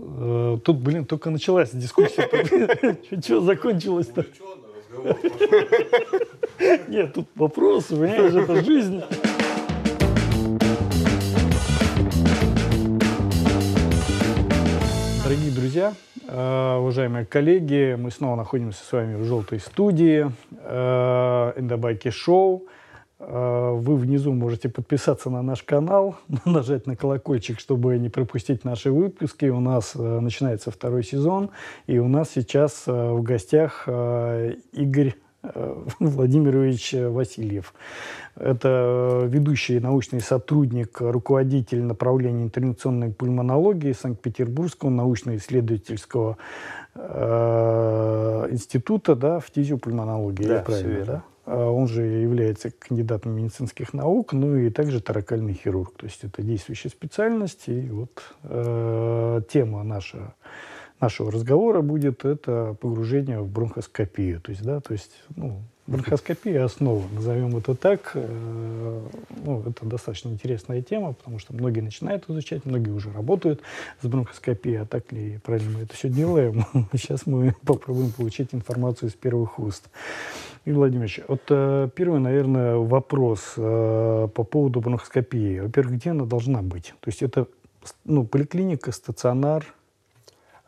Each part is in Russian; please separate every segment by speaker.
Speaker 1: Э, тут, блин, только началась дискуссия. Что закончилось-то? Нет, тут вопросы, понимаешь, это жизнь. Дорогие друзья, э, уважаемые коллеги, мы снова находимся с вами в желтой студии Эндобайки Шоу. Э, вы внизу можете подписаться на наш канал, нажать на колокольчик, чтобы не пропустить наши выпуски. У нас начинается второй сезон, и у нас сейчас в гостях Игорь Владимирович Васильев. Это ведущий научный сотрудник, руководитель направления интервенционной пульмонологии Санкт-Петербургского научно-исследовательского э, института да, фтизиопульмонологии. Да, правильно, да? А он же является кандидатом медицинских наук, ну и также таракальный хирург. То есть это действующая специальность. И вот э, тема наша нашего разговора будет это погружение в бронхоскопию. То есть, да, то есть, ну, бронхоскопия основа, назовем это так. Э, ну, это достаточно интересная тема, потому что многие начинают изучать, многие уже работают с бронхоскопией, а так ли правильно мы это все делаем. Сейчас мы попробуем получить информацию из первых уст. И, Владимирович, вот э, первый, наверное, вопрос э, по поводу бронхоскопии. Во-первых, где она должна быть? То есть это ну, поликлиника, стационар –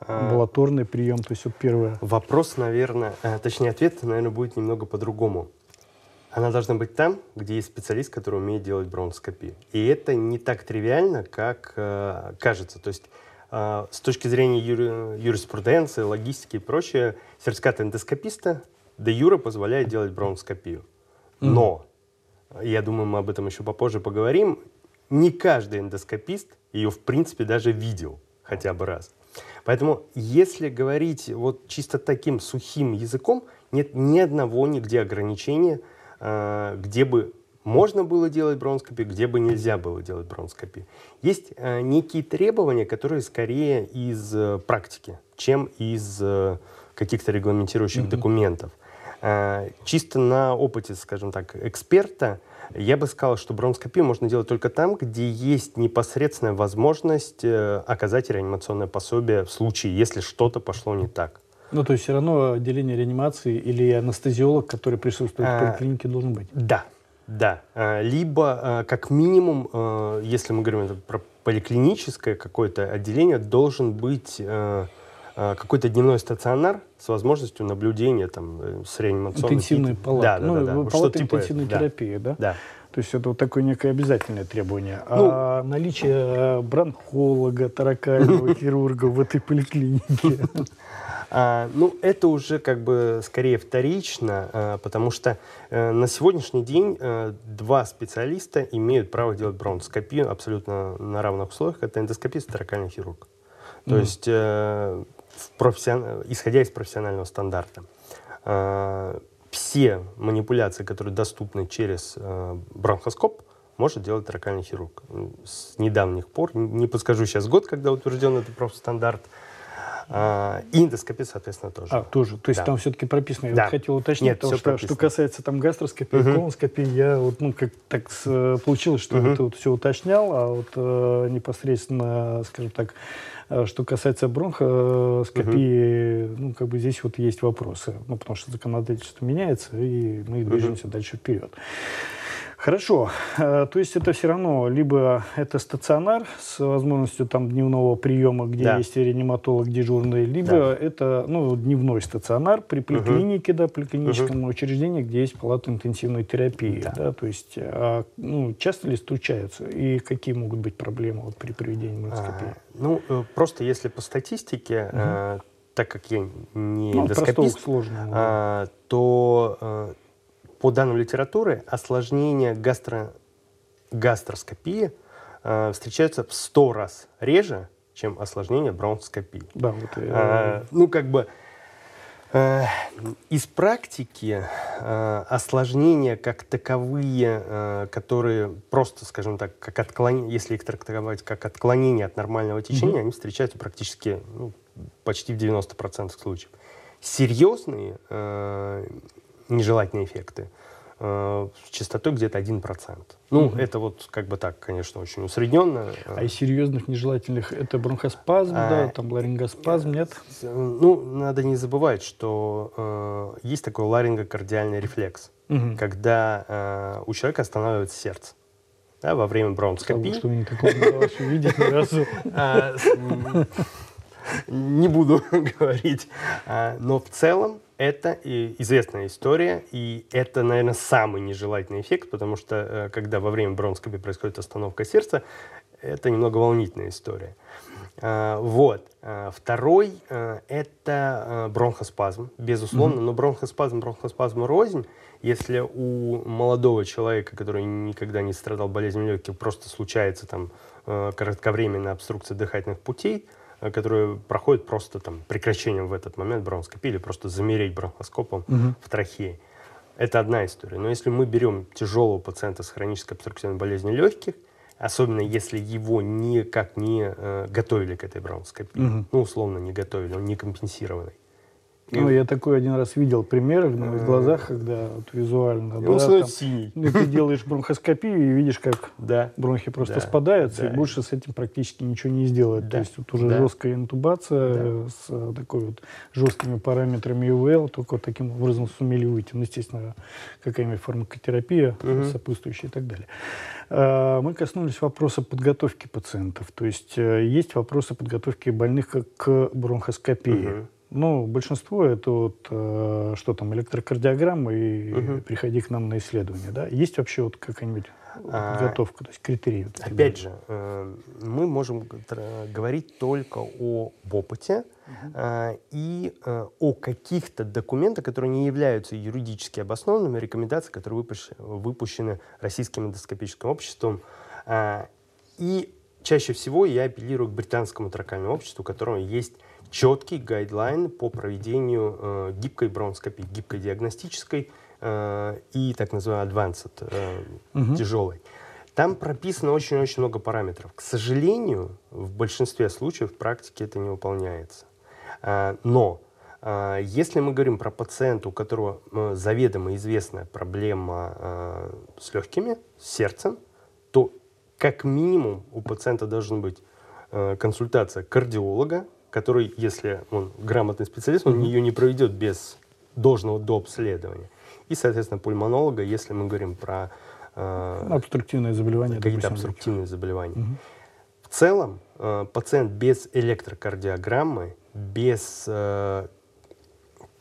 Speaker 1: Амбулаторный прием, то есть вот первое.
Speaker 2: Вопрос, наверное, э, точнее ответ, наверное, будет немного по-другому. Она должна быть там, где есть специалист, который умеет делать бронхоскопию. И это не так тривиально, как э, кажется. То есть э, с точки зрения юри, юриспруденции, логистики и прочее, сертификат эндоскописта де юра позволяет делать бронхоскопию. Но, я думаю, мы об этом еще попозже поговорим, не каждый эндоскопист ее, в принципе, даже видел хотя бы раз. Поэтому, если говорить вот чисто таким сухим языком, нет ни одного нигде ограничения, э, где бы можно было делать бронскопию, где бы нельзя было делать бронскопию. Есть э, некие требования, которые скорее из э, практики, чем из каких-то регламентирующих mm-hmm. документов. Э, чисто на опыте, скажем так, эксперта я бы сказал, что бронскопию можно делать только там, где есть непосредственная возможность э, оказать реанимационное пособие в случае, если что-то пошло не так.
Speaker 1: Ну, то есть все равно отделение реанимации или анестезиолог, который присутствует а, в поликлинике, должен быть?
Speaker 2: Да, да. Либо, как минимум, если мы говорим про поликлиническое какое-то отделение, должен быть какой-то дневной стационар с возможностью наблюдения там, э, с реанимационной...
Speaker 1: Интенсивной палаты.
Speaker 2: Да, да, ну, да, да.
Speaker 1: Палаты типа интенсивной да. терапии, да?
Speaker 2: Да.
Speaker 1: То есть это вот такое некое обязательное требование. Ну, а наличие э, бронхолога, таракального хирурга в этой поликлинике?
Speaker 2: А, ну, это уже как бы скорее вторично, а, потому что а, на сегодняшний день а, два специалиста имеют право делать бронхоскопию абсолютно на равных условиях. Это эндоскопист и таракальный хирург. То mm. есть, э, профессион... исходя из профессионального стандарта. Э, все манипуляции, которые доступны через э, бронхоскоп, может делать таракальный хирург. С недавних пор, не подскажу сейчас год, когда утвержден этот профстандарт, а, и эндоскопия, соответственно, тоже.
Speaker 1: А, тоже. То есть да. там все-таки прописано. Я
Speaker 2: да.
Speaker 1: вот хотел уточнить, Нет, потому что, что касается там гастроскопии, угу. колоноскопии, я вот, ну, как так с, получилось, что угу. ты вот все уточнял, а вот э, непосредственно, скажем так, э, что касается бронхоскопии, угу. ну, как бы здесь вот есть вопросы. Ну, потому что законодательство меняется, и мы движемся угу. дальше вперед. Хорошо. Э, то есть это все равно либо это стационар с возможностью там дневного приема, где да. есть реаниматолог дежурный, либо да. это ну, дневной стационар при поликлинике, угу. да, поликлиническом угу. учреждении, где есть палата интенсивной терапии. Да. Да, то есть а, ну, часто ли случаются и какие могут быть проблемы вот, при проведении моноскопии? А,
Speaker 2: ну, э, просто если по статистике, угу. э, так как я не ну, эндоскопист, а, то э, по данным литературы, осложнения гастро... гастроскопии э, встречаются в 100 раз реже, чем осложнения бронхоскопии.
Speaker 1: Да, вот я... а,
Speaker 2: ну, как бы э, из практики э, осложнения как таковые, э, которые просто, скажем так, как отклонение, если их трактовать как отклонение от нормального течения, mm-hmm. они встречаются практически ну, почти в 90% случаев. Серьезные э, нежелательные эффекты э, с частотой где-то 1%. Ну, угу. это вот как бы так, конечно, очень усредненно.
Speaker 1: А из серьезных нежелательных это бронхоспазм, а, да, там ларингоспазм, нет?
Speaker 2: Ну, надо не забывать, что э, есть такой ларингокардиальный рефлекс, угу. когда э, у человека останавливается сердце да, во время бронхоскопии.
Speaker 1: Что мне такого не удалось увидеть ни разу. А,
Speaker 2: не буду говорить. А, но в целом это известная история, и это, наверное, самый нежелательный эффект, потому что э, когда во время бронскоби происходит остановка сердца, это немного волнительная история. А, вот. А, второй э, – это бронхоспазм, безусловно, mm-hmm. но бронхоспазм, бронхоспазм рознь. Если у молодого человека, который никогда не страдал болезнью легких, просто случается там э, кратковременная обструкция дыхательных путей – Э, которые проходят просто там прекращением в этот момент бронхоскопии или просто замереть бронхоскопом угу. в трахее. Это одна история. Но если мы берем тяжелого пациента с хронической обструктивной болезнью легких, особенно если его никак не э, готовили к этой бронхоскопии, угу. ну, условно не готовили, он не компенсированный,
Speaker 1: ну, я такой один раз видел пример в моих глазах, когда вот визуально,
Speaker 2: да, там, синий.
Speaker 1: Ну, ты делаешь бронхоскопию и видишь, как да. бронхи просто да. спадаются, да. и больше с этим практически ничего не сделать. Да. То есть вот уже да. жесткая интубация да. с э, такой вот жесткими параметрами ИВЛ, только вот таким образом сумели выйти. Ну, естественно, какая-нибудь фармакотерапия угу. сопутствующая и так далее. А, мы коснулись вопроса подготовки пациентов. То есть э, есть вопросы подготовки больных к бронхоскопии. Угу. Ну, большинство это вот, э, что там, электрокардиограмма и угу. приходи к нам на исследование, да? Есть вообще вот какая-нибудь а, подготовка, то есть критерии? Вот
Speaker 2: опять же, э, мы можем говорить только о опыте угу. э, и э, о каких-то документах, которые не являются юридически обоснованными, рекомендации, которые выпущены, выпущены Российским эндоскопическим обществом. Э, и чаще всего я апеллирую к британскому тракальному обществу, у которого есть четкий гайдлайн по проведению э, гибкой бронскопии, гибкой диагностической э, и так называемой advanced, э, угу. тяжелой. Там прописано очень-очень много параметров. К сожалению, в большинстве случаев в практике это не выполняется. Э, но э, если мы говорим про пациента, у которого э, заведомо известная проблема э, с легкими, с сердцем, то как минимум у пациента должен быть э, консультация кардиолога, который, если он грамотный специалист, он mm-hmm. ее не проведет без должного дообследования. И, соответственно, пульмонолога, если мы говорим про
Speaker 1: э, обструктивные заболевания.
Speaker 2: Какие-то обструктивные заболевания. Угу. В целом, э, пациент без электрокардиограммы, без э,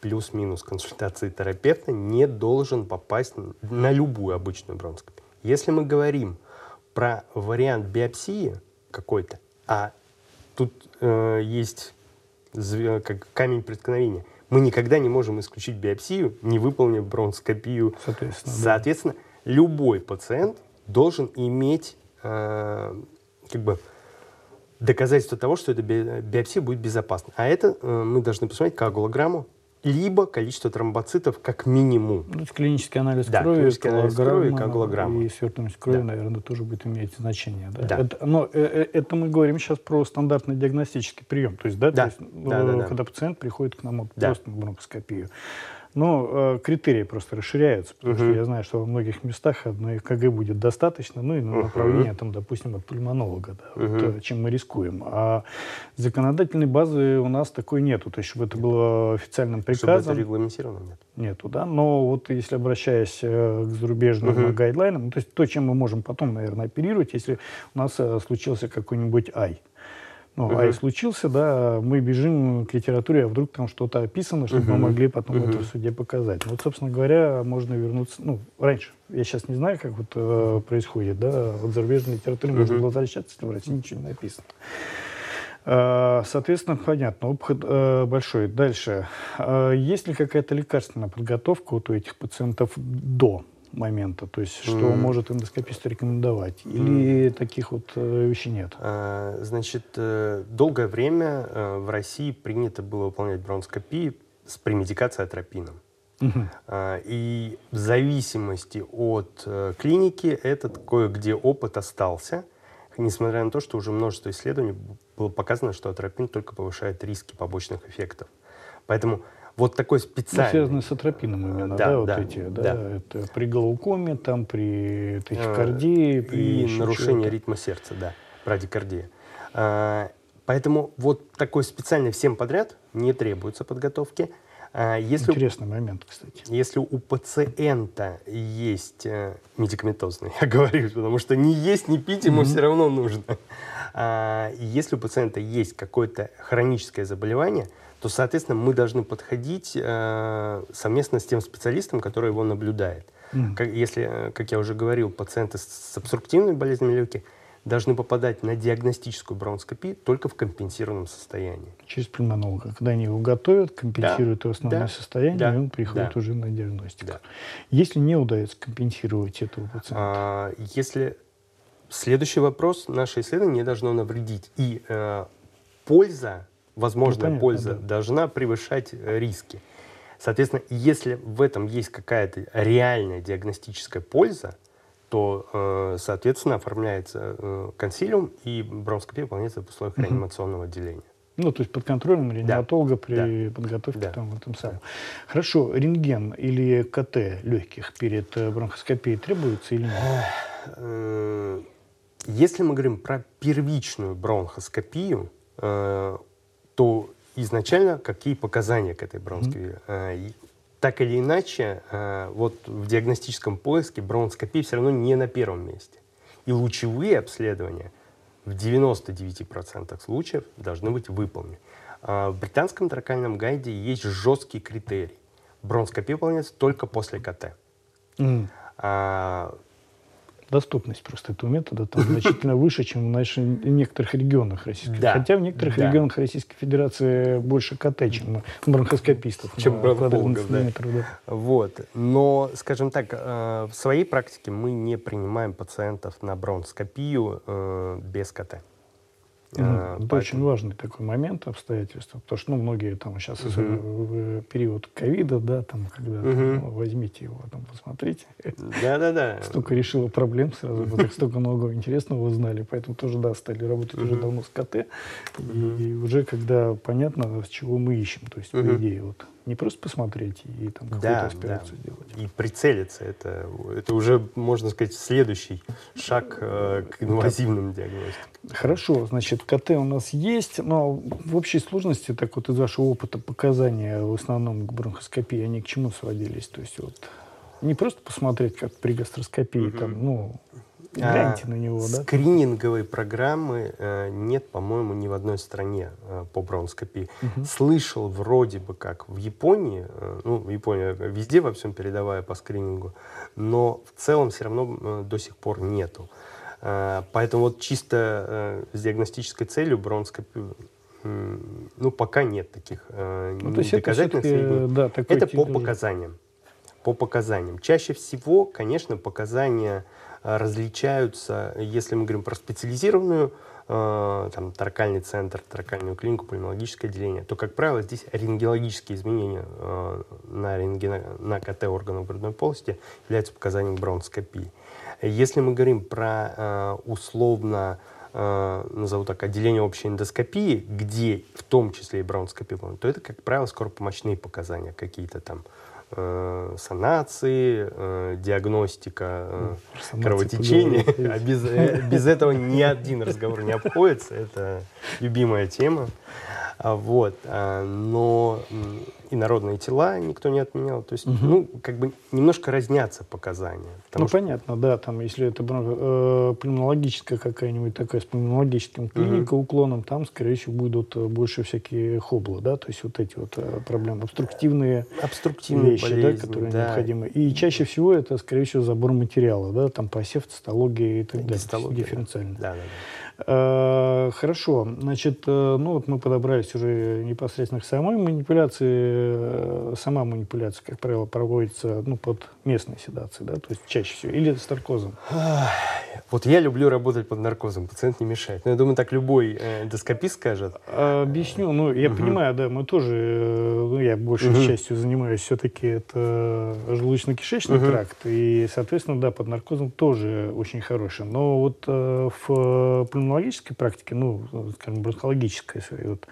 Speaker 2: плюс-минус консультации терапевта не должен попасть на любую обычную бронскопию. Если мы говорим про вариант биопсии какой-то, а тут э, есть как камень преткновения. Мы никогда не можем исключить биопсию, не выполнив бронскопию.
Speaker 1: Соответственно,
Speaker 2: Соответственно да. любой пациент должен иметь э, как бы доказательство того, что эта биопсия будет безопасна. А это э, мы должны посмотреть коагулограмму, либо количество тромбоцитов как минимум.
Speaker 1: Ну, клинический анализ да, крови, клинический анализ крови, коагулограмма. И свертываемость крови, да. наверное, тоже будет иметь значение. Да? Да. Это, но э, э, это мы говорим сейчас про стандартный диагностический прием. То есть, да, да. То есть, да, да, да. когда пациент приходит к нам вот, да. просто на бронхоскопию. Но э, критерии просто расширяются, потому угу. что я знаю, что во многих местах одной КГ будет достаточно, ну и на направление, там, допустим, от пульмонолога, да, угу. вот, чем мы рискуем. А законодательной базы у нас такой нету, то есть чтобы это было официальным приказом. Чтобы
Speaker 2: это регламентировано нет?
Speaker 1: Нету, да, но вот если обращаясь э, к зарубежным угу. гайдлайнам, ну, то есть то, чем мы можем потом, наверное, оперировать, если у нас э, случился какой-нибудь ай. Ну, uh-huh. а и случился, да, мы бежим к литературе, а вдруг там что-то описано, чтобы uh-huh. мы могли потом uh-huh. это в суде показать. Вот, собственно говоря, можно вернуться, ну, раньше. Я сейчас не знаю, как вот э, происходит, да, вот зарубежной литературе uh-huh. можно было возвращаться, если в России ничего не написано. Э, соответственно, понятно, опыт э, большой. Дальше. Э, есть ли какая-то лекарственная подготовка вот у этих пациентов до момента, то есть что mm. может эндоскопист рекомендовать, или mm. таких вот э, вещей нет?
Speaker 2: А, значит, э, долгое время э, в России принято было выполнять бронскопии с премедикацией атропином. А, и в зависимости от клиники этот кое-где опыт остался, несмотря на то, что уже множество исследований было показано, что атропин только повышает риски побочных эффектов. Поэтому вот такой специальный. Ну,
Speaker 1: связанный с атропином именно, да, да, вот да эти, да, да. Это при глаукоме, там при тахикардии, при
Speaker 2: и нарушение ритма сердца, да, брадикардия. А, поэтому вот такой специальный всем подряд не требуется подготовки.
Speaker 1: А, если Интересный у, момент, кстати.
Speaker 2: Если у пациента есть э, медикаментозный, я говорю, потому что не есть, не пить ему mm-hmm. все равно нужно. А, если у пациента есть какое-то хроническое заболевание, то, соответственно, мы должны подходить э, совместно с тем специалистом, который его наблюдает. Mm. Как, если, э, как я уже говорил, пациенты с, с обструктивными болезнями легких должны попадать на диагностическую бронхоскопию только в компенсированном состоянии.
Speaker 1: Через пульмонолога. Когда они его готовят, компенсируют да, его основное да, состояние, да, и он приходит да, уже на диагностику. Да. Если не удается компенсировать этого пациента?
Speaker 2: А, если следующий вопрос, наше исследование не должно навредить. И э, польза возможная ну, понятно, польза да. должна превышать э, риски. Соответственно, если в этом есть какая-то реальная диагностическая польза, то, э, соответственно, оформляется э, консилиум, и бронхоскопия выполняется в условиях реанимационного отделения.
Speaker 1: Ну, то есть под контролем реаниматолога да. при да. подготовке да. там, в этом самом. Хорошо, рентген или КТ легких перед бронхоскопией требуется или нет?
Speaker 2: Если мы говорим про первичную бронхоскопию, то изначально какие показания к этой бронхоскопии? Mm-hmm. Так или иначе, э, вот в диагностическом поиске бронхоскопия все равно не на первом месте. И лучевые обследования в 99% случаев должны быть выполнены. А в британском тракальном гайде есть жесткий критерий. Бронхоскопия выполняется только после КТ. Mm
Speaker 1: доступность просто этого метода там значительно выше, чем в наших, некоторых регионах Российской да. Хотя в некоторых да. регионах Российской Федерации больше КТ, чем бронхоскопистов.
Speaker 2: Чем бронхологов, да. да. Вот. Но, скажем так, э, в своей практике мы не принимаем пациентов на бронхоскопию э, без КТ.
Speaker 1: Ну, это поэтому... очень важный такой момент, обстоятельства, потому что ну, многие там сейчас угу. в период ковида, да, там, когда угу. там, ну, возьмите его, там, посмотрите.
Speaker 2: Да-да-да.
Speaker 1: Столько решило проблем сразу, так столько много интересного узнали, поэтому тоже, да, стали работать уже давно с КТ, и уже когда понятно, с чего мы ищем, то есть, по идее, вот не просто посмотреть и там какую-то да, аспирацию да. сделать.
Speaker 2: И прицелиться. Это, это уже, можно сказать, следующий шаг э, к инвазивным диагностикам.
Speaker 1: Хорошо, значит, КТ у нас есть, но в общей сложности, так вот из вашего опыта, показания в основном к бронхоскопии, они к чему сводились? То есть вот не просто посмотреть, как при гастроскопии, угу. там, ну, Гляньте а, на него,
Speaker 2: да? Скрининговой программы э, нет, по-моему, ни в одной стране э, по бронскопии. Угу. Слышал вроде бы как в Японии, э, ну, в Японии везде во всем передавая по скринингу, но в целом все равно э, до сих пор нету. Э, поэтому вот чисто э, с диагностической целью бронскопию ну, пока нет таких э, ну, то есть доказательных это, да, это по показаниям. По показаниям. Чаще всего, конечно, показания различаются, если мы говорим про специализированную э, там, торакальный центр, торакальную клинику, пульмонологическое отделение, то, как правило, здесь рентгенологические изменения э, на, рентген... на КТ органов грудной полости являются показанием бронскопии. Если мы говорим про условно назову так, отделение общей эндоскопии, где в том числе и бронскопия, то это, как правило, скоропомощные показания, какие-то там э, санации, э, диагностика э, кровотечения. А без, э, без этого ни один разговор не обходится. Это любимая тема. А, вот. А, но и народные тела никто не отменял. То есть, угу. ну, как бы немножко разнятся показания.
Speaker 1: Ну, что... понятно, да, там, если это э, пульмонологическая какая-нибудь такая с пульмонологическим клиникой, угу. уклоном, там, скорее всего, будут э, больше всякие хобла, да, то есть вот эти вот э, проблемы, обструктивные,
Speaker 2: обструктивные вещи, болезни,
Speaker 1: да, которые да. необходимы. И чаще всего это, скорее всего, забор материала, да, там посев, цитология и так далее, дифференциально. Да, да, да. Э, хорошо, значит, э, ну вот мы подобрались уже непосредственно к самой манипуляции. Э, сама манипуляция, как правило, проводится ну, под местной седацией, да, то есть чаще всего, или с наркозом.
Speaker 2: Вот я люблю работать под наркозом, пациент не мешает. Но я думаю, так любой эндоскопист скажет.
Speaker 1: Объясню, ну я угу. понимаю, да, мы тоже, ну я большей угу. частью занимаюсь все-таки это желудочно-кишечный угу. тракт, и, соответственно, да, под наркозом тоже очень хороший. Но вот в пульмонологической практике, ну, скажем, бронхологической своей вот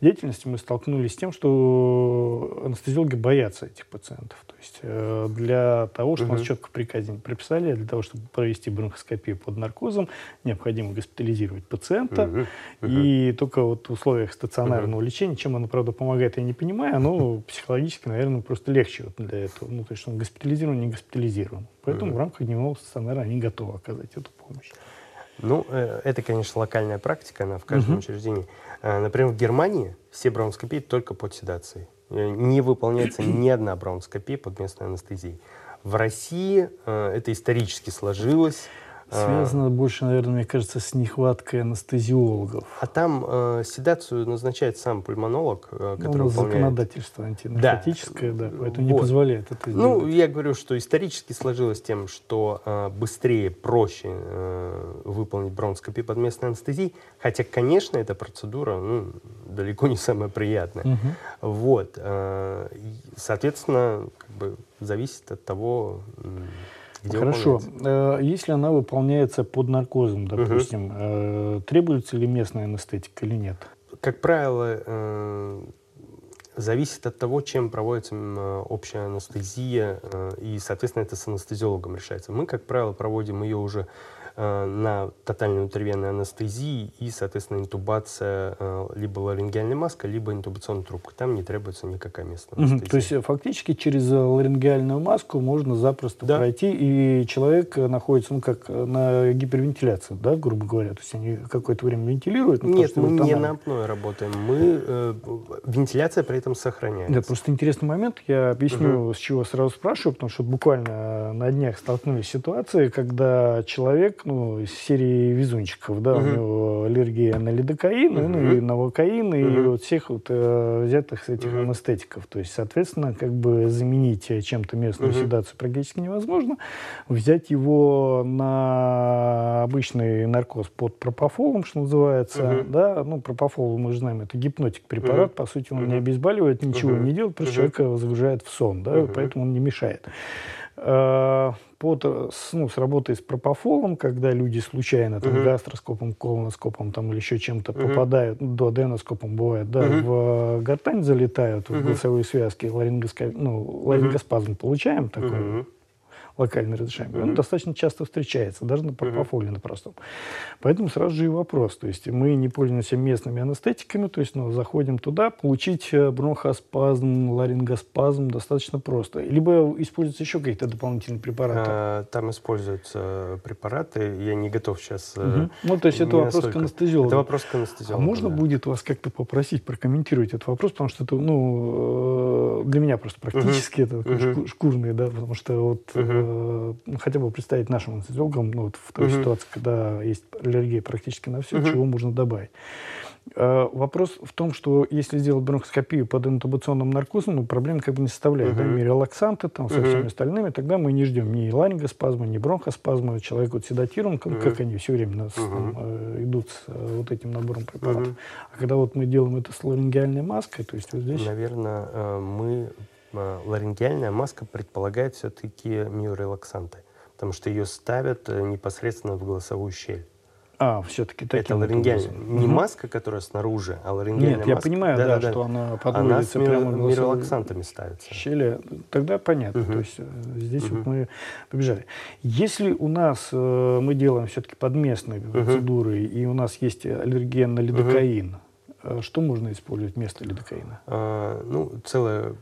Speaker 1: деятельности, мы столкнулись с тем, что анестезиологи боятся этих пациентов. То есть э, для того, чтобы uh-huh. нас четко в приказе приписали, для того, чтобы провести бронхоскопию под наркозом, необходимо госпитализировать пациента. Uh-huh. Uh-huh. И только вот в условиях стационарного uh-huh. лечения, чем оно, правда, помогает, я не понимаю, но психологически, наверное, просто легче вот для этого. Ну, то есть он госпитализирован, не госпитализирован. Поэтому uh-huh. в рамках дневного стационара они готовы оказать эту помощь.
Speaker 2: Ну, э, это, конечно, локальная практика, она в каждом uh-huh. учреждении. Э, например, в Германии все бронхоскопии только под седацией. Э, не выполняется ни одна бронхоскопия под местной анестезией. В России это исторически сложилось.
Speaker 1: Связано а, больше, наверное, мне кажется, с нехваткой анестезиологов.
Speaker 2: А там э, седацию назначает сам пульмонолог, э, который ну, выполняет...
Speaker 1: законодательство антинаркотическое, да, да поэтому вот. не позволяет это
Speaker 2: ну, сделать. Ну, я говорю, что исторически сложилось тем, что э, быстрее, проще э, выполнить бронхоскопию под местной анестезией, хотя, конечно, эта процедура ну, далеко не самая приятная. Угу. Вот. Э, соответственно, как бы зависит от того...
Speaker 1: Где Хорошо. Э, если она выполняется под наркозом, допустим, угу. требуется ли местная анестетика или нет?
Speaker 2: Как правило, э, зависит от того, чем проводится общая анестезия, и, соответственно, это с анестезиологом решается. Мы, как правило, проводим ее уже на тотальной внутривенной анестезии и, соответственно, интубация э, либо ларингеальной маской, либо интубационной трубкой. Там не требуется никакая местная анестезия.
Speaker 1: То есть фактически через ларингеальную маску можно запросто да. пройти, и человек находится, ну, как на гипервентиляции, да, грубо говоря. То есть они какое-то время вентилируют.
Speaker 2: Ну, Нет, мы не на апное работаем. Мы, э, вентиляция при этом сохраняется.
Speaker 1: Да, просто интересный момент. Я объясню, угу. с чего сразу спрашиваю, потому что буквально на днях столкнулись с ситуацией, когда человек ну, из серии везунчиков, да, угу. у него аллергия на лидокаин, угу. ну, и на вокаин, угу. и вот всех вот э, взятых с этих угу. анестетиков. То есть, соответственно, как бы заменить чем-то местную угу. седацию практически невозможно. Взять его на обычный наркоз под пропофолом, что называется, угу. да, ну, пропофол, мы же знаем, это гипнотик препарат, угу. по сути, он угу. не обезболивает, ничего угу. не делает, просто угу. человека загружает в сон, да, угу. поэтому он не мешает. Э, под, ну, с работой с пропофолом, когда люди случайно там, uh-huh. гастроскопом, колоноскопом там, или еще чем-то uh-huh. попадают, ну, до аденоскопом бывает, да, uh-huh. в гортань залетают, uh-huh. в голосовые связки, ларингоско... ну, ларингоспазм uh-huh. получаем такой. Uh-huh локально разрешаемый, mm-hmm. он достаточно часто встречается, даже на пропофоле mm-hmm. на простом. Поэтому сразу же и вопрос. То есть мы не пользуемся местными анестетиками, то есть ну, заходим туда, получить э, бронхоспазм, ларингоспазм достаточно просто. Либо используются еще какие-то дополнительные препараты. А,
Speaker 2: там используются препараты, я не готов сейчас.
Speaker 1: Угу. Ну, то есть это вопрос настолько. к анестезиологу.
Speaker 2: Это вопрос к анестезиологу.
Speaker 1: А можно да. будет вас как-то попросить прокомментировать этот вопрос, потому что это, ну, э, для меня просто практически угу. это угу. шкурный, да, потому что вот угу э, хотя бы представить нашим анестезиологам ну, вот в той угу. ситуации, когда есть аллергия практически на все, угу. чего можно добавить. Э, вопрос в том, что если сделать бронхоскопию под интубационным наркозом, ну, проблем как бы не составляет. Uh-huh. Да, релаксанты там, со uh-huh. всеми остальными, тогда мы не ждем ни ларингоспазма, ни бронхоспазма. Человек вот седатирован, как, uh-huh. как они все время нас, uh-huh. там, э, идут с э, вот этим набором препаратов. Uh-huh. А когда вот мы делаем это с ларингеальной маской, то есть вот здесь...
Speaker 2: Наверное, э, мы ларингеальная маска предполагает все-таки миорелаксанты, потому что ее ставят э, непосредственно в голосовую щель.
Speaker 1: А, все-таки
Speaker 2: таким Это ларингеальная. Не угу. маска, которая снаружи, а ларингеальная
Speaker 1: Нет, я понимаю, да, да, да, что она подводится она с прямо
Speaker 2: миролаксантами ставится.
Speaker 1: Щели, тогда понятно. Угу. То есть э, здесь угу. вот мы побежали. Если у нас мы делаем все-таки подместные угу. процедуры, и у нас есть аллергия на лидокаин, угу. что можно использовать вместо лидокаина?
Speaker 2: А, ну, целая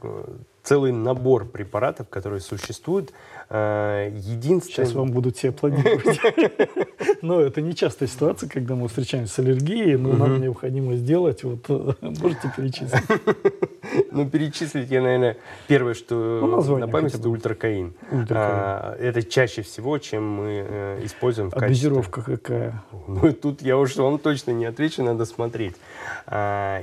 Speaker 2: целый набор препаратов, которые существуют.
Speaker 1: Э, единственное... Сейчас вам будут все аплодировать. Но это не частая ситуация, когда мы встречаемся с аллергией, но нам необходимо сделать. Вот можете перечислить?
Speaker 2: Ну, перечислить я, наверное, первое, что ну, на память, это ультракаин. А, это чаще всего, чем мы э, используем в
Speaker 1: а качестве... дозировка какая?
Speaker 2: Ну, тут я уж вам точно не отвечу, надо смотреть. А,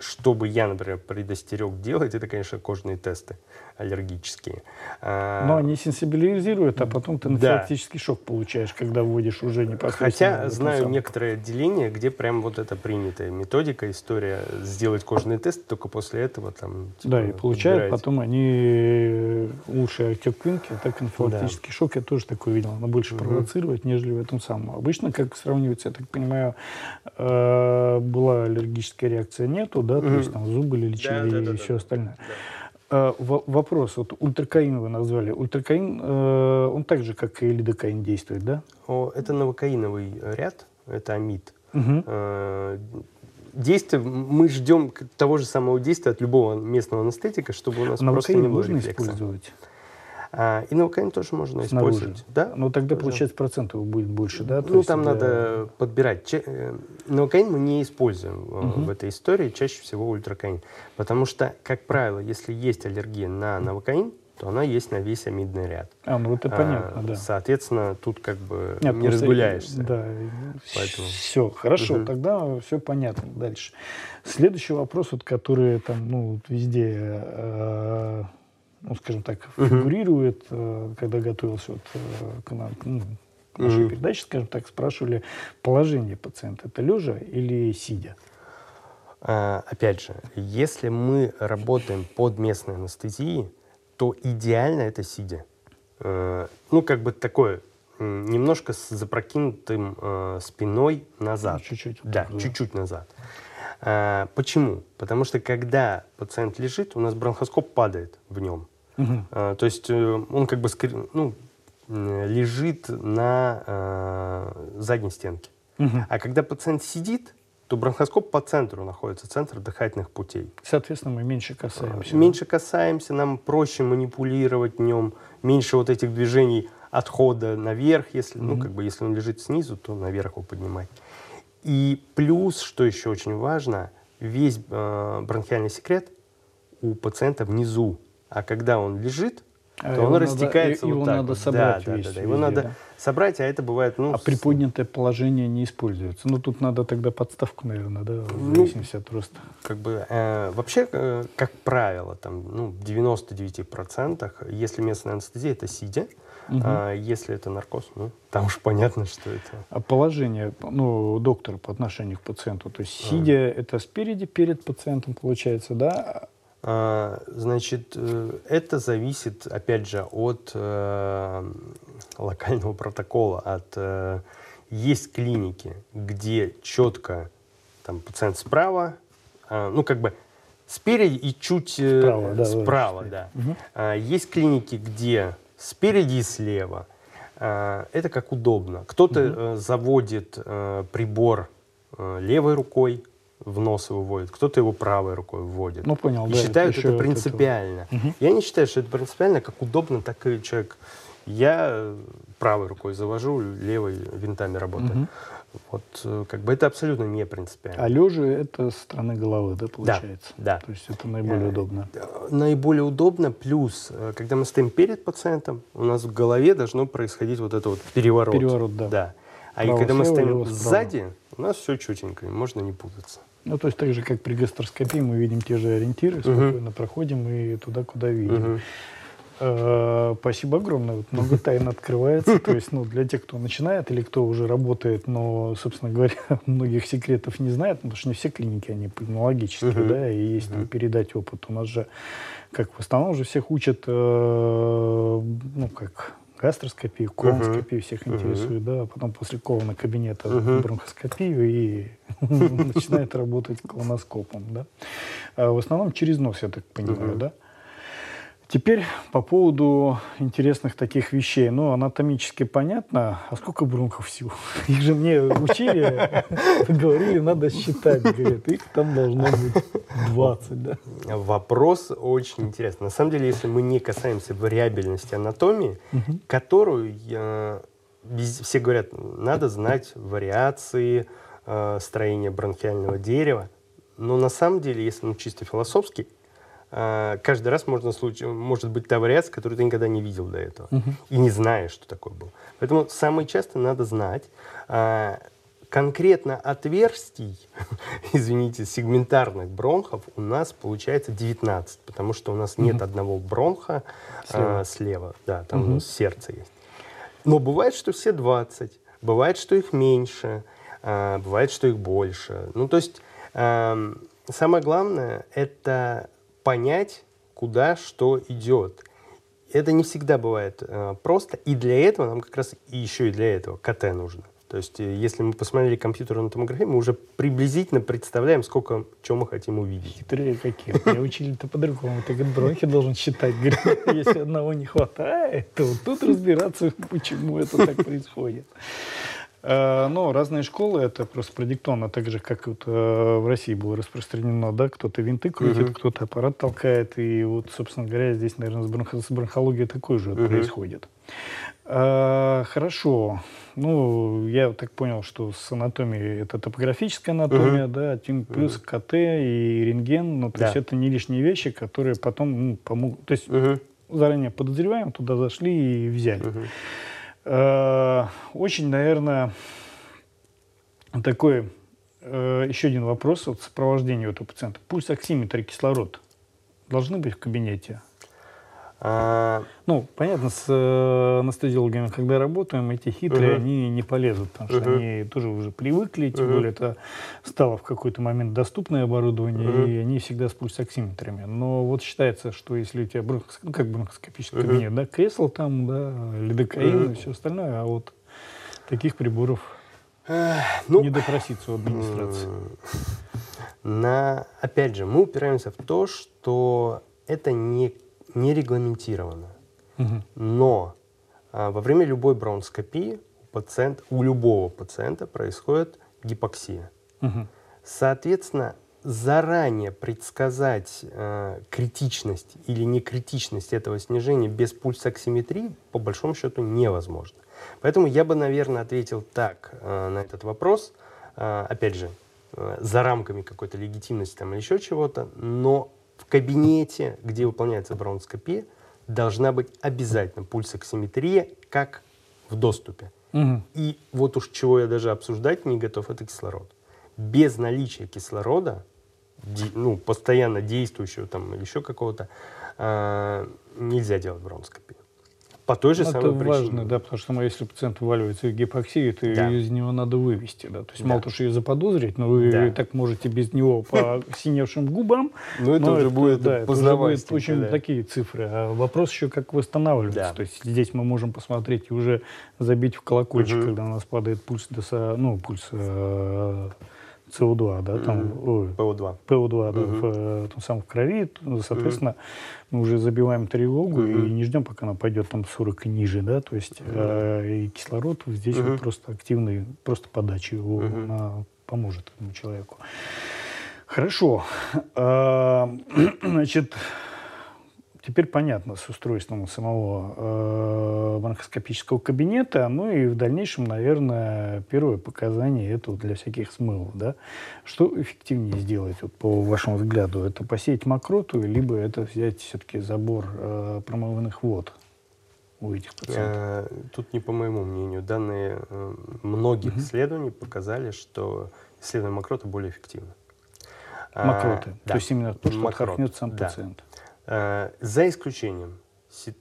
Speaker 2: единственное, чтобы я, например, предостерег делать, это, конечно, кожные тесты аллергические.
Speaker 1: А, Но они сенсибилизируют, а потом ты анафилактический да. шок получаешь, когда вводишь уже непосредственно.
Speaker 2: Хотя знаю самом. некоторые отделения, где прям вот это принятая методика, история, сделать кожный тест, только после этого там...
Speaker 1: Типа, да, и получают потом они лучше антиоквинки, так анафилактический да. шок, я тоже такое видел, она больше угу. провоцировать, нежели в этом самом. Обычно, как сравнивается, я так понимаю, э, была аллергическая реакция, нету, да, угу. то есть там зубы лечили да, да, да, и да, все да, остальное. Да. А, вопрос. Вот ультракаин вы назвали. Ультракаин, э, он так же, как и лидокаин действует, да?
Speaker 2: О, это новокаиновый ряд, это амид. Угу. Действие, мы ждем того же самого действия от любого местного анестетика, чтобы у нас Новокаин просто не было можно рефлекса. использовать? А, и новокаин тоже можно Снаружи. использовать. Да?
Speaker 1: Но тогда, тоже. получается, процентов будет больше, да?
Speaker 2: То ну, там для... надо подбирать. Э, новокаин мы не используем угу. в этой истории, чаще всего ультракаин. Потому что, как правило, если есть аллергия на новокаин, то она есть на весь амидный ряд.
Speaker 1: А, ну это понятно, а, да.
Speaker 2: Соответственно, тут как бы Нет, не разгуляешься.
Speaker 1: Да, Поэтому... все, хорошо, угу. тогда все понятно. Дальше. Следующий вопрос, вот, который там, ну, везде э, ну, скажем так, фигурирует, э, когда готовился вот, э, к, нам, ну, к нашей угу. передаче, скажем так, спрашивали положение пациента. Это лежа или сидя?
Speaker 2: А, опять же, если мы работаем под местной анестезией, то идеально это сидя. Э, ну, как бы такое, немножко с запрокинутым э, спиной назад.
Speaker 1: Чуть-чуть.
Speaker 2: Да, да, чуть-чуть назад. А, почему? Потому что когда пациент лежит, у нас бронхоскоп падает в нем. Угу. А, то есть э, он как бы ну, лежит на задней стенке. Угу. А когда пациент сидит, то бронхоскоп по центру находится, центр дыхательных путей.
Speaker 1: Соответственно, мы меньше касаемся.
Speaker 2: Меньше касаемся, нам проще манипулировать днем, меньше вот этих движений отхода наверх, если, mm ну, как бы, если он лежит снизу, то наверх его поднимать. И плюс, что еще очень важно, весь э, бронхиальный секрет у пациента внизу. А когда он лежит, а то он надо, растекается
Speaker 1: его
Speaker 2: вот так.
Speaker 1: Его надо собрать
Speaker 2: да,
Speaker 1: весь,
Speaker 2: да, да. Его надо да? собрать, а это бывает... Ну,
Speaker 1: а с... приподнятое положение не используется. Ну, тут надо тогда подставку, наверное, да, в ну, зависимости от роста.
Speaker 2: Как бы, э, вообще, э, как правило, там, ну, в 99%, если местная анестезия, это сидя. Угу. А если это наркоз, ну, там уж понятно, что это.
Speaker 1: А положение ну, доктора по отношению к пациенту, то есть сидя, а. это спереди перед пациентом получается, да?
Speaker 2: А, значит, э, это зависит, опять же, от э, локального протокола. От, э, есть клиники, где четко там, пациент справа, э, ну, как бы спереди и чуть справа, да. Справа, да. Угу. А, есть клиники, где спереди и слева. А, это как удобно. Кто-то угу. заводит прибор левой рукой, в нос его вводит, кто-то его правой рукой вводит.
Speaker 1: Ну, понял,
Speaker 2: и да. считают это, это принципиально. Угу. Я не считаю, что это принципиально, как удобно, так и человек. Я правой рукой завожу, левой винтами работаю. Угу. Вот э, как бы это абсолютно не принципиально.
Speaker 1: А лежа это стороны головы, да, получается?
Speaker 2: Да. да.
Speaker 1: То есть это наиболее э, удобно.
Speaker 2: Наиболее удобно, плюс, э, когда мы стоим перед пациентом, у нас в голове должно происходить вот это вот переворот.
Speaker 1: Переворот, да.
Speaker 2: да. А Право, и когда мы стоим сзади, у нас все чутенько, можно не путаться.
Speaker 1: Ну, то есть так же, как при гастроскопии, мы видим те же ориентиры, спокойно uh-huh. проходим и туда, куда видим. Uh-huh. Спасибо огромное. Вот много тайн открывается. То есть, ну, для тех, кто начинает или кто уже работает, но, собственно говоря, многих секретов не знает, потому что не все клиники, они пульмологические, uh-huh. да, и есть там передать опыт. У нас же, как в основном, уже всех учат, э, ну, как гастроскопию, колоноскопию всех интересует, да, потом после колона кабинета бронхоскопию и начинает работать колоноскопом, да. А в основном через нос, я так понимаю, да. Теперь по поводу интересных таких вещей. Ну, анатомически понятно. А сколько бронхов всего? Их же мне учили, говорили, надо считать. Говорят, их там должно быть 20, да?
Speaker 2: Вопрос очень интересный. На самом деле, если мы не касаемся вариабельности анатомии, которую все говорят, надо знать вариации э, строения бронхиального дерева. Но на самом деле, если ну, чисто философски, каждый раз можно случай, может быть та вариация, которую ты никогда не видел до этого. Uh-huh. И не знаешь, что такое было. Поэтому самое часто надо знать. А, конкретно отверстий, извините, сегментарных бронхов у нас получается 19, потому что у нас нет угу. одного бронха слева, а, слева да, там угу. у нас сердце есть. Но бывает, что все 20, бывает, что их меньше, а, бывает, что их больше. Ну, то есть а, самое главное – это понять, куда что идет. Это не всегда бывает а, просто, и для этого нам как раз и еще и для этого КТ нужно. То есть, э, если мы посмотрели компьютерную томографию, мы уже приблизительно представляем, сколько чего мы хотим увидеть.
Speaker 1: Хитрые какие. Меня учили-то по-другому. Ты говорит, бронхи должен считать. Говорит, если одного не хватает, то тут разбираться, почему это так происходит. Э, но разные школы, это просто продиктовано, так же, как вот э, в России было распространено, да, кто-то винты крутит, uh-huh. кто-то аппарат толкает, и вот, собственно говоря, здесь, наверное, с, бронх... с бронхологией такое же uh-huh. происходит. А, хорошо. Ну, я так понял, что с анатомией это топографическая анатомия, угу. да, плюс угу. КТ и рентген. Ну, то да. есть это не лишние вещи, которые потом ну, помогут. То есть угу. заранее подозреваем, туда зашли и взяли. Угу. А, очень, наверное, такой э, еще один вопрос вот сопровождения этого пациента. Пульс, оксиметр и кислород должны быть в кабинете? А... Ну, понятно, с э, анестезиологами, когда работаем, эти хитрые, угу. они не полезут, потому что угу. они тоже уже привыкли, тем угу. более это стало в какой-то момент доступное оборудование, угу. и они всегда с пульсоксиметрами. Но вот считается, что если у тебя бронхоск... ну, как бронхоскопический угу. кабинет, да, кресло там, да, лидокаин угу. и все остальное, а вот таких приборов ну, не допроситься у администрации.
Speaker 2: На, опять же, мы упираемся в то, что это не не регламентировано. Угу. Но а, во время любой бронскопии у, пациент, у любого пациента происходит гипоксия. Угу. Соответственно, заранее предсказать э, критичность или некритичность этого снижения без пульсоксиметрии по большому счету невозможно. Поэтому я бы, наверное, ответил так э, на этот вопрос. Э, опять же, э, за рамками какой-то легитимности там, или еще чего-то, но в кабинете, где выполняется бронскопия, должна быть обязательно пульсоксиметрия, как в доступе. Угу. И вот уж чего я даже обсуждать не готов, это кислород. Без наличия кислорода, ну, постоянно действующего там или еще какого-то, э, нельзя делать бронскопию. По той же
Speaker 1: ну,
Speaker 2: самой
Speaker 1: это причине. важно, да, потому что если пациент вываливается в гипоксию, то да. из него надо вывести, да. То есть да. мало того, что ее заподозрить, но вы да. так можете без него по синевшим губам.
Speaker 2: Ну, это уже будет да, это уже будет
Speaker 1: очень такие цифры. А вопрос еще, как восстанавливаться. То есть здесь мы можем посмотреть и уже забить в колокольчик, когда у нас падает пульс, ну, пульс э, СО2, да, там,
Speaker 2: mm-hmm. ПО2.
Speaker 1: ПО2, да, mm-hmm. в, э, там, сам в крови, соответственно, mm-hmm. мы уже забиваем тревогу mm-hmm. и не ждем, пока она пойдет там 40 и ниже, да, то есть mm-hmm. э, и кислород здесь mm-hmm. вот просто активный, просто подача его mm-hmm. на, поможет этому человеку. Хорошо. А, значит, Теперь понятно с устройством самого э, бронхоскопического кабинета. Ну и в дальнейшем, наверное, первое показание это для всяких смывов. Да? Что эффективнее сделать, вот, по вашему взгляду? Это посеять мокроту, либо это взять все-таки забор э, промывных вод? у этих пациентов? Э,
Speaker 2: тут не по моему мнению. Данные э, многих угу. исследований показали, что исследование мокроты более эффективно.
Speaker 1: Мокроты? А, да. То есть именно то, что отдохнет сам да. пациент?
Speaker 2: Э, за исключением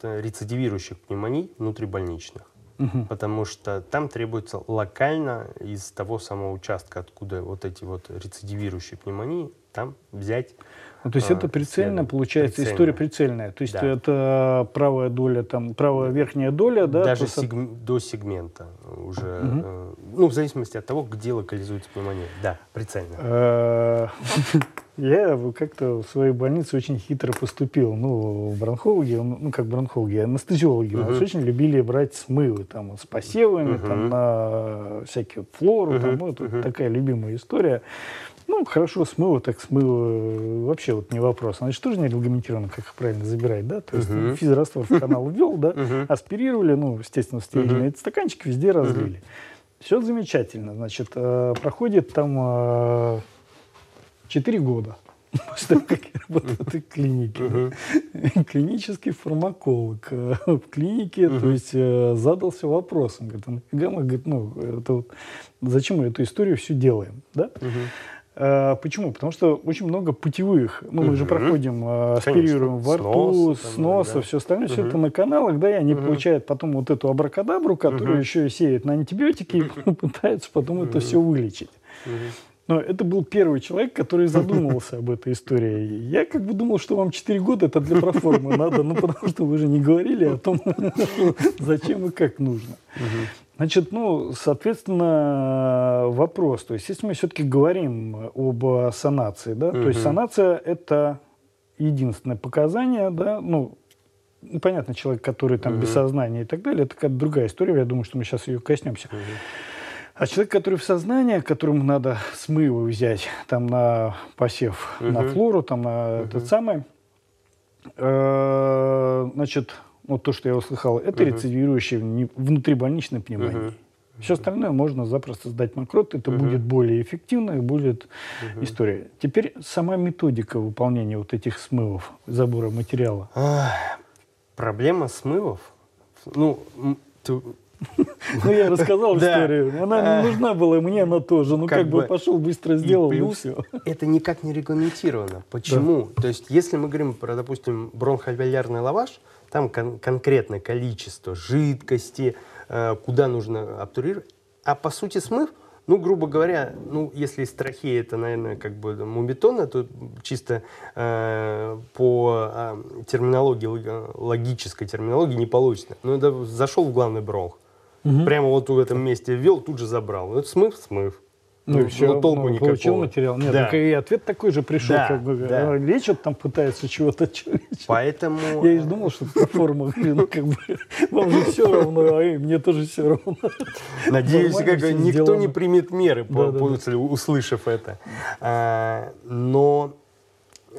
Speaker 2: рецидивирующих пневмоний внутрибольничных. Угу. Потому что там требуется локально из того самого участка, откуда вот эти вот рецидивирующие пневмонии, там взять
Speaker 1: ну, то есть а, это прицельно, получается, прицельно. история прицельная. То есть да. это правая доля, там, правая верхняя доля, да?
Speaker 2: Даже то, сег... до сегмента уже, угу. э, ну, в зависимости от того, где локализуется пневмония. Да, прицельно.
Speaker 1: Э, я как-то в своей больнице очень хитро поступил. Ну, бронхологи, ну, как бронхологи, анестезиологи у нас очень любили брать смывы, там, с посевами, там, на всякие флору, там, вот такая любимая история. Ну, хорошо, смыло, так смыло, вообще вот не вопрос. Значит, тоже не регламентировано, как их правильно забирать, да? То есть uh-huh. физраствор в канал ввел, да, uh-huh. аспирировали, ну, естественно, стерильные uh-huh. стаканчики везде разлили. Uh-huh. Все замечательно. Значит, э, проходит там э, 4 года. после того, как я работал в этой клинике. Клинический фармаколог э, в клинике, то есть э, задался вопросом, говорит, «А нафига мы, говорит, ну, это вот, зачем мы эту историю все делаем, да? А, почему? Потому что очень много путевых. Ну, мы же проходим, э, аспирируем во рту, сноса, да. все остальное. Все это на каналах, да, и они получают потом вот эту абракадабру, которую еще и сеют на антибиотики, и пытаются потом это все вылечить. Но это был первый человек, который задумывался об этой истории. Я как бы думал, что вам 4 года это для проформы надо, ну потому что вы же не говорили о том, зачем и как нужно. Значит, ну, соответственно, вопрос. То есть, если мы все-таки говорим об санации, да, то есть санация это единственное показание, да, ну, понятно, человек, который там без сознания и так далее, это какая-то другая история, я думаю, что мы сейчас ее коснемся. А человек, который в сознании, которому надо смывы взять там на посев, угу. на флору, там на угу. этот самый, э, значит, вот то, что я услыхал, это угу. рецидивирующее внутрибольничное пневмония. Угу. Все остальное можно запросто сдать на крот, это угу. будет более эффективно и будет угу. история. Теперь сама методика выполнения вот этих смывов, забора материала. А,
Speaker 2: проблема смывов, ну,
Speaker 1: ну, я рассказал историю. Она не нужна была мне, она тоже. Ну, как бы пошел, быстро сделал, и все.
Speaker 2: Это никак не регламентировано. Почему? То есть, если мы говорим про, допустим, бронхоальвеолярный лаваш, там конкретное количество жидкости, э, куда нужно обтурировать. А по сути смыв, ну, грубо говоря, ну, если из трахеи это, наверное, как бы мумитона, то чисто э, по э, терминологии, логической терминологии не получится. Ну, это зашел в главный бронх. Угу. Прямо вот в этом месте ввел, тут же забрал. Это смыв, смыв.
Speaker 1: Ну, ну все, ну, толку ну, никакого. получил материал. Нет, да. и ответ такой же пришел. Да, как бы, да. Лечат там, пытаются чего-то
Speaker 2: Поэтому...
Speaker 1: Я и думал, что по форму, ну, как бы, вам же все равно, а мне тоже все равно.
Speaker 2: Надеюсь, как никто не примет меры, да, да, да. услышав это. А, но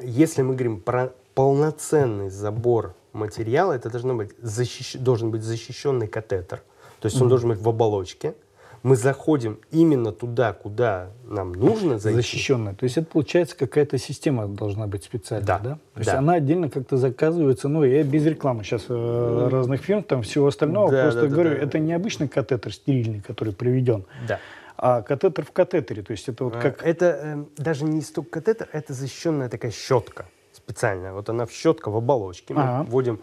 Speaker 2: если мы говорим про полноценный забор материала, это должно быть защищ... должен быть защищенный катетер то есть он должен быть в оболочке. Мы заходим именно туда, куда нам нужно зайти.
Speaker 1: Защищенная. То есть это получается какая-то система должна быть специальная, да? да? То есть она отдельно как-то заказывается, ну я без рекламы сейчас э, разных фирм, там всего остального, да, просто да, говорю, да, да. это не обычный катетер стерильный, который приведен.
Speaker 2: Да
Speaker 1: а катетер в катетере. То есть это вот как...
Speaker 2: Это э, даже не столько катетер, это защищенная такая щетка специальная. Вот она в щетка в оболочке. Мы ага. вводим.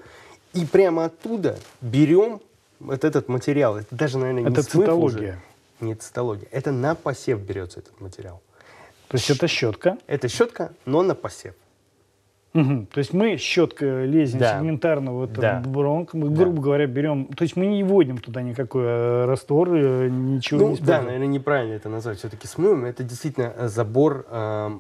Speaker 2: И прямо оттуда берем вот этот материал, это даже, наверное, не
Speaker 1: Это цитология. Уже,
Speaker 2: не цитология. Это на посев берется этот материал.
Speaker 1: То есть Щ... это щетка?
Speaker 2: Это щетка, но на посев.
Speaker 1: Угу. То есть мы щеткой лезем да. сегментарно в этот да. бронх, мы, грубо да. говоря, берем, то есть мы не вводим туда никакой э, раствор, э, ничего ну, не
Speaker 2: Да, наверное, неправильно это назвать все-таки смывом. Это действительно э, забор, э,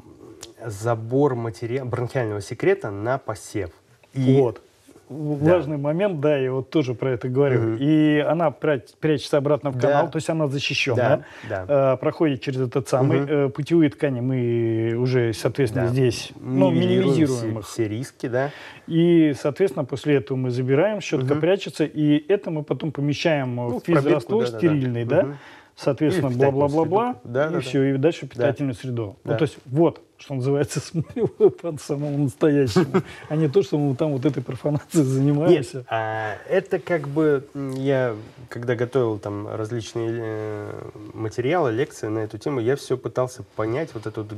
Speaker 2: забор материала, бронхиального секрета на посев.
Speaker 1: И вот важный да. момент, да, я вот тоже про это говорю. Угу. И она прячется обратно в канал, да. то есть она защищенная, да. Да. Э, проходит через этот самый угу. э, путевые ткани. Мы уже, соответственно, да. здесь ну, минимизируем
Speaker 2: все, их. все риски, да.
Speaker 1: И, соответственно, после этого мы забираем, щетка угу. прячется, и это мы потом помещаем ну, в физраствор да, стерильный, да. да. Угу соответственно, бла-бла-бла-бла, да, и да, все, да. и дальше питательную да. среду. Да. Ну, то есть вот, что называется, смыв по самому настоящему, а не то, что мы там вот этой профанацией занимаемся.
Speaker 2: Нет, а, это как бы, я, когда готовил там различные э, материалы, лекции на эту тему, я все пытался понять вот вот,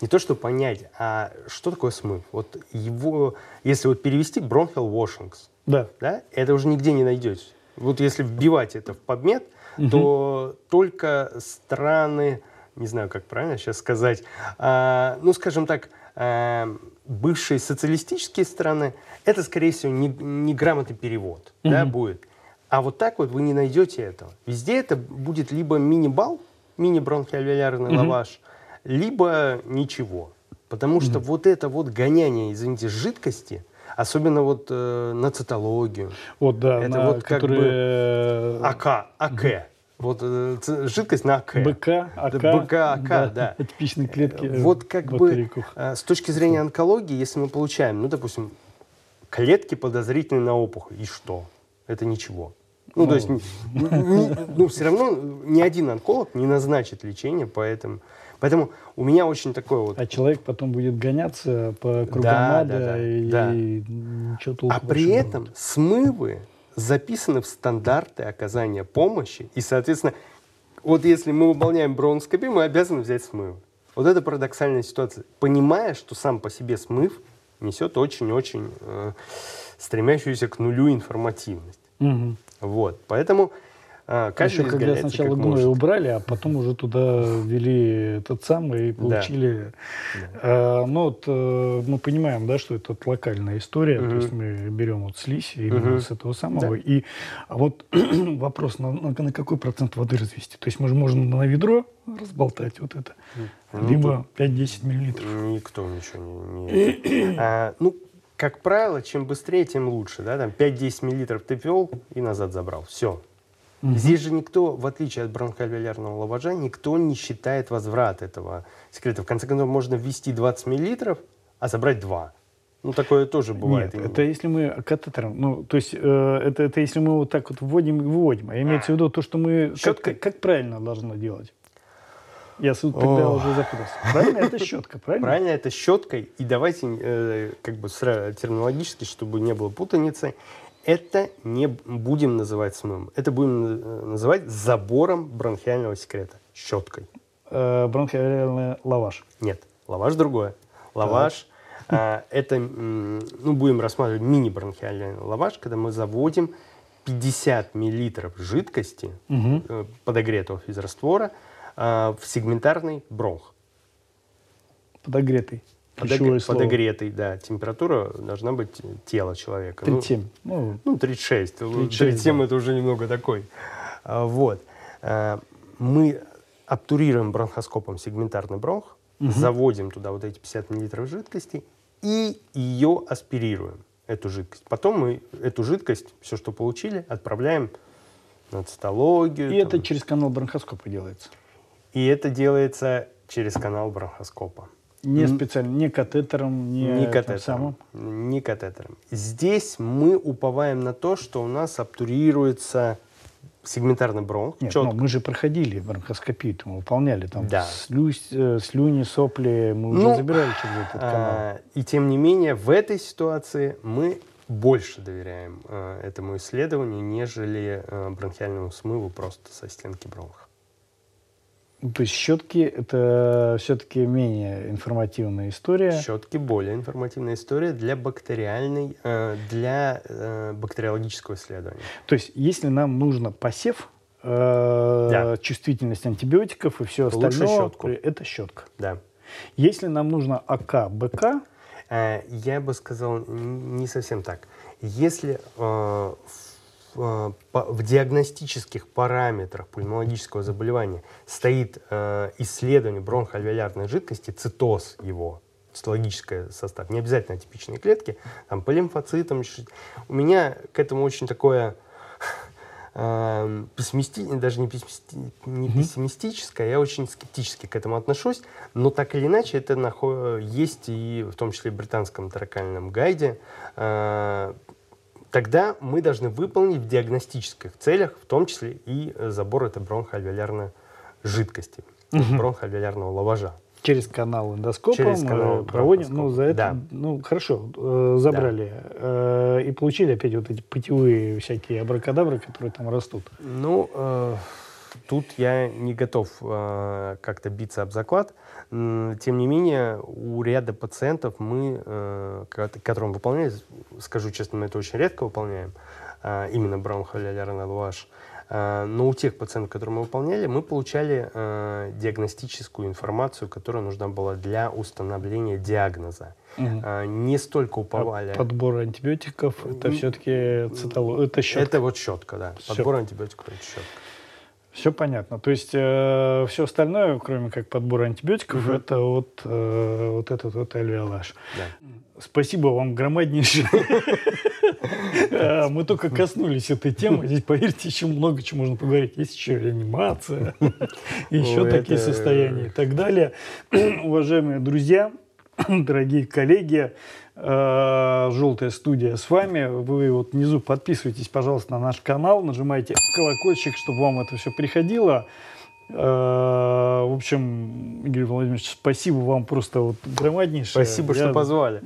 Speaker 2: не то, что понять, а что такое смыв. Вот его, если вот перевести bronchial washings,
Speaker 1: да.
Speaker 2: Да, это уже нигде не найдете. Вот если вбивать это в подмет, угу. то только страны, не знаю, как правильно сейчас сказать, а, ну, скажем так, а, бывшие социалистические страны, это, скорее всего, неграмотный не перевод угу. да, будет. А вот так вот вы не найдете этого. Везде это будет либо мини-бал, мини-бронхиалвеолярный угу. лаваш, либо ничего. Потому что угу. вот это вот гоняние, извините, жидкости – Особенно вот э, на цитологию.
Speaker 1: Вот, да,
Speaker 2: это на, вот как которые... бы э, АК, АК. Вот э, жидкость на АК.
Speaker 1: БК, АК.
Speaker 2: БК, АК, да.
Speaker 1: да. Типичные клетки.
Speaker 2: Э, вот как бы э, с точки зрения онкологии, если мы получаем, ну, допустим, клетки подозрительные на опухоль, и что? Это ничего. Ну, ну то есть, ну, все равно ни один онколог не назначит лечение по этому. Поэтому у меня очень такое вот...
Speaker 1: А человек потом будет гоняться по кругам
Speaker 2: Да,
Speaker 1: ада
Speaker 2: да, да,
Speaker 1: и,
Speaker 2: да.
Speaker 1: и ничего толку
Speaker 2: А при этом
Speaker 1: будет.
Speaker 2: смывы записаны в стандарты оказания помощи, и, соответственно, вот если мы выполняем бронскопию, мы обязаны взять смывы. Вот это парадоксальная ситуация. Понимая, что сам по себе смыв несет очень-очень э, стремящуюся к нулю информативность.
Speaker 1: Мгм.
Speaker 2: Вот. Поэтому
Speaker 1: А еще когда сначала
Speaker 2: как может.
Speaker 1: убрали, а потом уже туда ввели этот самый и получили. Э, ну вот э, мы понимаем, да, что это локальная история,
Speaker 2: Мгм.
Speaker 1: то есть мы берем вот слизь именно
Speaker 2: Мгм.
Speaker 1: с этого самого.
Speaker 2: Да.
Speaker 1: И а вот вопрос, на, на- на какой процент воды развести? То есть мы же можем на ведро разболтать вот это,
Speaker 2: Ну,
Speaker 1: либо 5-10 миллилитров.
Speaker 2: Никто ничего не... не- А, ну, как правило, чем быстрее, тем лучше. Да? Там 5-10 миллилитров ты пил и назад забрал. Все.
Speaker 1: Мгм.
Speaker 2: Здесь же никто, в отличие от бронхоальвеолярного лаважа, никто не считает возврат этого секрета. В конце концов, можно ввести 20 миллилитров, а забрать 2. Ну, такое тоже бывает.
Speaker 1: Нет, это если мы катетером, ну, то есть э, это, это если мы вот так вот вводим и выводим. А имеется в виду то, что мы...
Speaker 2: Щеткой?
Speaker 1: как, как правильно должно делать? Я с- тогда
Speaker 2: Ох.
Speaker 1: уже запутался. Правильно? Это щетка, правильно?
Speaker 2: Правильно, это щеткой. И давайте э, как бы терминологически, чтобы не было путаницы, это не будем называть смывом. Это будем э, называть забором бронхиального секрета. Щеткой.
Speaker 1: Э, бронхиальный лаваш.
Speaker 2: Нет, лаваш другое. Лаваш а, это, ну, будем рассматривать мини-бронхиальный лаваш, когда мы заводим 50 миллилитров жидкости, э, подогретого физраствора, а, в сегментарный бронх.
Speaker 1: Подогретый. Слово.
Speaker 2: подогретый, да. Температура должна быть тела человека. Ну,
Speaker 1: 37. Ну,
Speaker 2: Ну, 36.
Speaker 1: 36,
Speaker 2: 37
Speaker 1: да.
Speaker 2: это уже немного такой. А, Вот. А, Мы обтурируем бронхоскопом сегментарный бронх, заводим туда вот эти 50 мл жидкости и ее аспирируем, эту жидкость. Потом мы эту жидкость, все, что получили, отправляем на цитологию.
Speaker 1: и
Speaker 2: там.
Speaker 1: это через канал бронхоскопа делается.
Speaker 2: И это делается через канал бронхоскопа.
Speaker 1: Не специально, не катетером, не,
Speaker 2: Не катетером.
Speaker 1: самым.
Speaker 2: Не катетером. Здесь мы уповаем на то, что у нас обтурируется сегментарный бронх.
Speaker 1: Нет,
Speaker 2: чётко.
Speaker 1: ну, мы же проходили бронхоскопию, мы выполняли там
Speaker 2: Да.
Speaker 1: слюсь, э, слюни, сопли, мы уже
Speaker 2: Ну,
Speaker 1: забирали через этот канал.
Speaker 2: А, и тем не менее, в этой ситуации мы больше доверяем э, этому исследованию, нежели э, бронхиальному смыву просто со стенки бронха.
Speaker 1: Ну, То есть щетки это все-таки менее информативная история.
Speaker 2: Щетки более информативная история для бактериальной, э, для э, бактериологического исследования.
Speaker 1: То есть если нам нужно посев, э,
Speaker 2: Да.
Speaker 1: чувствительность антибиотиков и все
Speaker 2: Лучше
Speaker 1: остальное,
Speaker 2: щетку.
Speaker 1: это щетка.
Speaker 2: Да.
Speaker 1: Если нам нужно АК, БК,
Speaker 2: Я бы сказал не совсем так. Если э, в, э, в диагностических параметрах пульмонологического заболевания стоит э, исследование бронхоальвеолярной жидкости, цитоз его, цитологический состав, не обязательно типичные клетки, там по лимфоцитам, у меня к этому очень такое эм, пессимисти- даже не, пессимисти- не пессимистическое, я очень скептически к этому отношусь, но так или иначе это нахо- есть и в том числе в британском таракальном гайде. Э, Тогда мы должны выполнить в диагностических целях, в том числе и э, забор этой бронхоальвеолярной жидкости, бронхоальвеолярного лаважа.
Speaker 1: через канал эндоскопа
Speaker 2: Через
Speaker 1: мы
Speaker 2: канал
Speaker 1: проводим, ну, за это,
Speaker 2: да.
Speaker 1: ну, хорошо, э, забрали. э, и получили опять вот эти путевые всякие абракадабры, которые там растут.
Speaker 2: Ну, э, тут я не готов э, как-то биться об заклад. Тем не менее, у ряда пациентов мы, э, ко- которым выполняем, скажу честно, мы это очень редко выполняем, э, именно бронхоалялярный лаваш, э, но у тех пациентов, которые мы выполняли, мы получали э, диагностическую информацию, которая нужна была для установления диагноза. Э, Не столько уповали...
Speaker 1: А Подбор антибиотиков это все-таки цитало, это щетка.
Speaker 2: Это вот щетка, да.
Speaker 1: Всё.
Speaker 2: Подбор антибиотиков это щетка.
Speaker 1: Все понятно. То есть все остальное, кроме как подбора антибиотиков,
Speaker 2: Мгм.
Speaker 1: это вот, э, вот этот вот альвеолаж.
Speaker 2: Да.
Speaker 1: Спасибо вам громаднейшее. Э, Мы только коснулись этой темы. Здесь, поверьте, еще много чего можно поговорить. Есть еще реанимация, еще такие состояния и так далее. Уважаемые друзья, дорогие коллеги, э, желтая студия с вами. Вы вот внизу подписывайтесь, пожалуйста, на наш канал, нажимайте колокольчик, чтобы вам это все приходило. В общем, Игорь Владимирович, спасибо вам просто вот громаднейшее.
Speaker 2: Спасибо, Я... что позвали.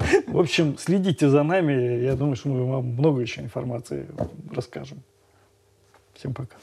Speaker 1: В общем, следите за нами. Я думаю, что мы вам много еще информации расскажем. Всем пока.